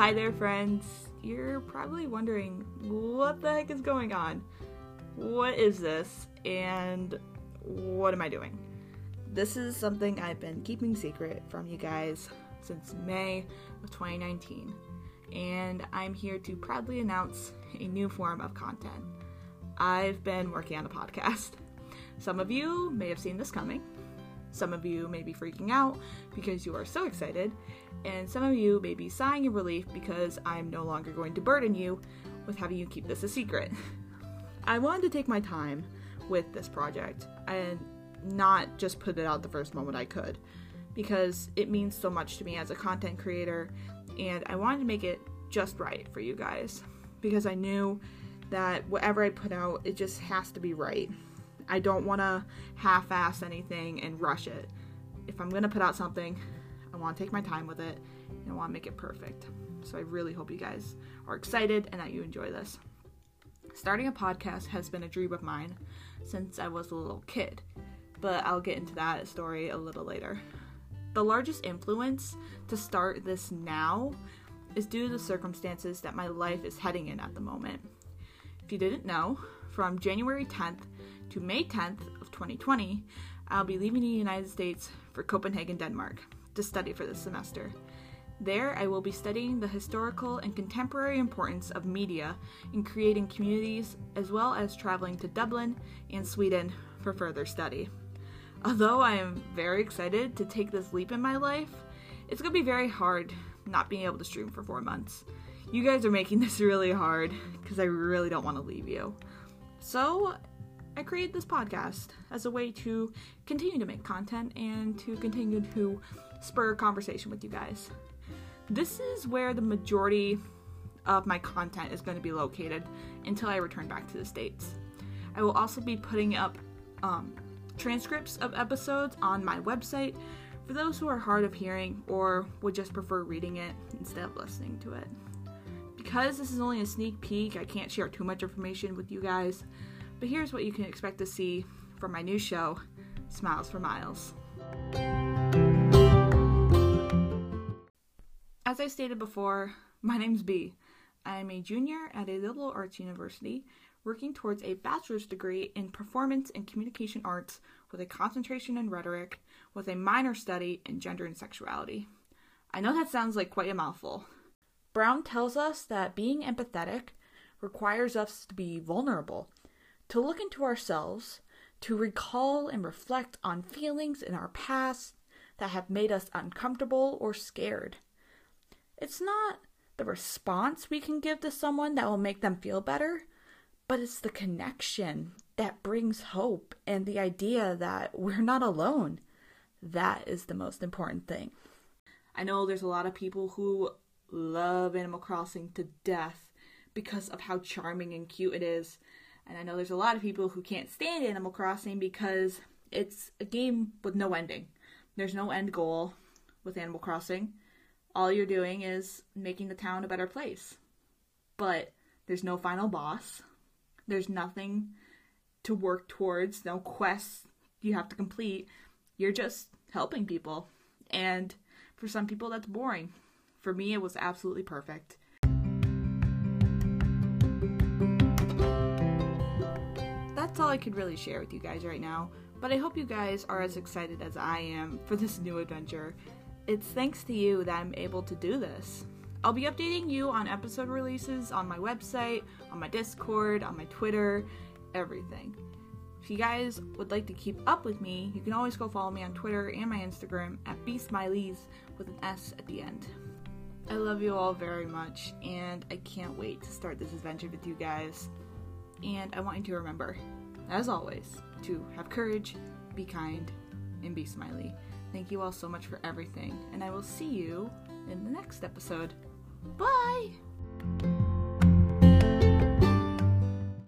Hi there, friends. You're probably wondering what the heck is going on? What is this? And what am I doing? This is something I've been keeping secret from you guys since May of 2019, and I'm here to proudly announce a new form of content. I've been working on a podcast. Some of you may have seen this coming. Some of you may be freaking out because you are so excited, and some of you may be sighing in relief because I'm no longer going to burden you with having you keep this a secret. I wanted to take my time with this project and not just put it out the first moment I could because it means so much to me as a content creator and I wanted to make it just right for you guys because I knew that whatever I put out, it just has to be right. I don't want to half ass anything and rush it. If I'm going to put out something, I want to take my time with it and I want to make it perfect. So I really hope you guys are excited and that you enjoy this. Starting a podcast has been a dream of mine since I was a little kid, but I'll get into that story a little later. The largest influence to start this now is due to the circumstances that my life is heading in at the moment. If you didn't know, from January 10th to May 10th of 2020, I'll be leaving the United States for Copenhagen, Denmark to study for this semester. There, I will be studying the historical and contemporary importance of media in creating communities, as well as traveling to Dublin and Sweden for further study. Although I am very excited to take this leap in my life, it's going to be very hard not being able to stream for four months. You guys are making this really hard because I really don't want to leave you. So, I created this podcast as a way to continue to make content and to continue to spur conversation with you guys. This is where the majority of my content is going to be located until I return back to the States. I will also be putting up um, transcripts of episodes on my website for those who are hard of hearing or would just prefer reading it instead of listening to it. Because this is only a sneak peek, I can't share too much information with you guys, but here's what you can expect to see from my new show, Smiles for Miles. As I stated before, my name's B. I am a junior at a liberal arts university working towards a bachelor's degree in performance and communication arts with a concentration in rhetoric with a minor study in gender and sexuality. I know that sounds like quite a mouthful. Brown tells us that being empathetic requires us to be vulnerable, to look into ourselves, to recall and reflect on feelings in our past that have made us uncomfortable or scared. It's not the response we can give to someone that will make them feel better, but it's the connection that brings hope and the idea that we're not alone. That is the most important thing. I know there's a lot of people who love Animal Crossing to death because of how charming and cute it is. And I know there's a lot of people who can't stand Animal Crossing because it's a game with no ending. There's no end goal with Animal Crossing all you're doing is making the town a better place. But there's no final boss. There's nothing to work towards, no quests you have to complete. You're just helping people. And for some people, that's boring. For me, it was absolutely perfect. That's all I could really share with you guys right now, but I hope you guys are as excited as I am for this new adventure it's thanks to you that I'm able to do this. I'll be updating you on episode releases on my website, on my Discord, on my Twitter, everything. If you guys would like to keep up with me, you can always go follow me on Twitter and my Instagram at bsmileys with an S at the end. I love you all very much, and I can't wait to start this adventure with you guys. And I want you to remember, as always, to have courage, be kind, and be smiley. Thank you all so much for everything, and I will see you in the next episode. Bye!